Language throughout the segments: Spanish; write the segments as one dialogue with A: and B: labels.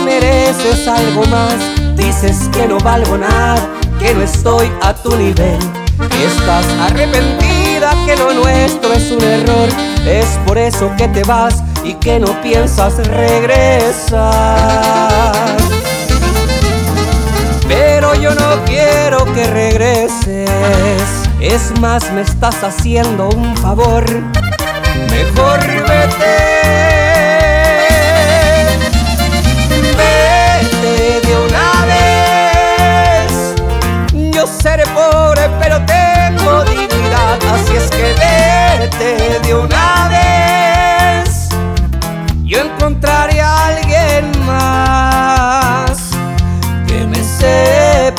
A: mereces algo más. Dices que no valgo nada, que no estoy a tu nivel. Estás arrepentida que lo nuestro es un error. Es por eso que te vas y que no piensas regresar. Pero yo no quiero que regreses. Es más, me estás haciendo un favor. Mejor. Vete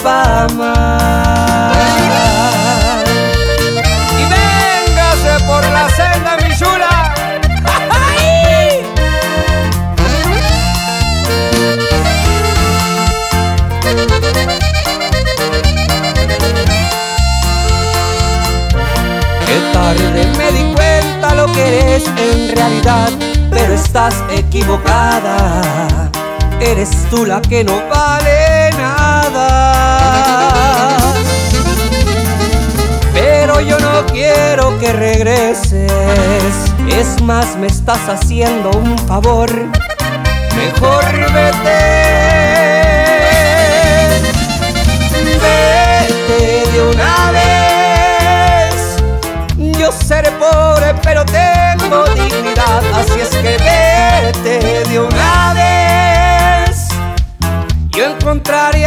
A: más. Y véngase por la senda, mi chula. ¡Ay! Qué tarde me di cuenta lo que eres en realidad, pero estás equivocada. Eres tú la que no vale nada. Regreses. Es más, me estás haciendo un favor. Mejor vete. Vete de una vez. Yo seré pobre, pero tengo dignidad. Así es que vete de una vez. Yo encontraré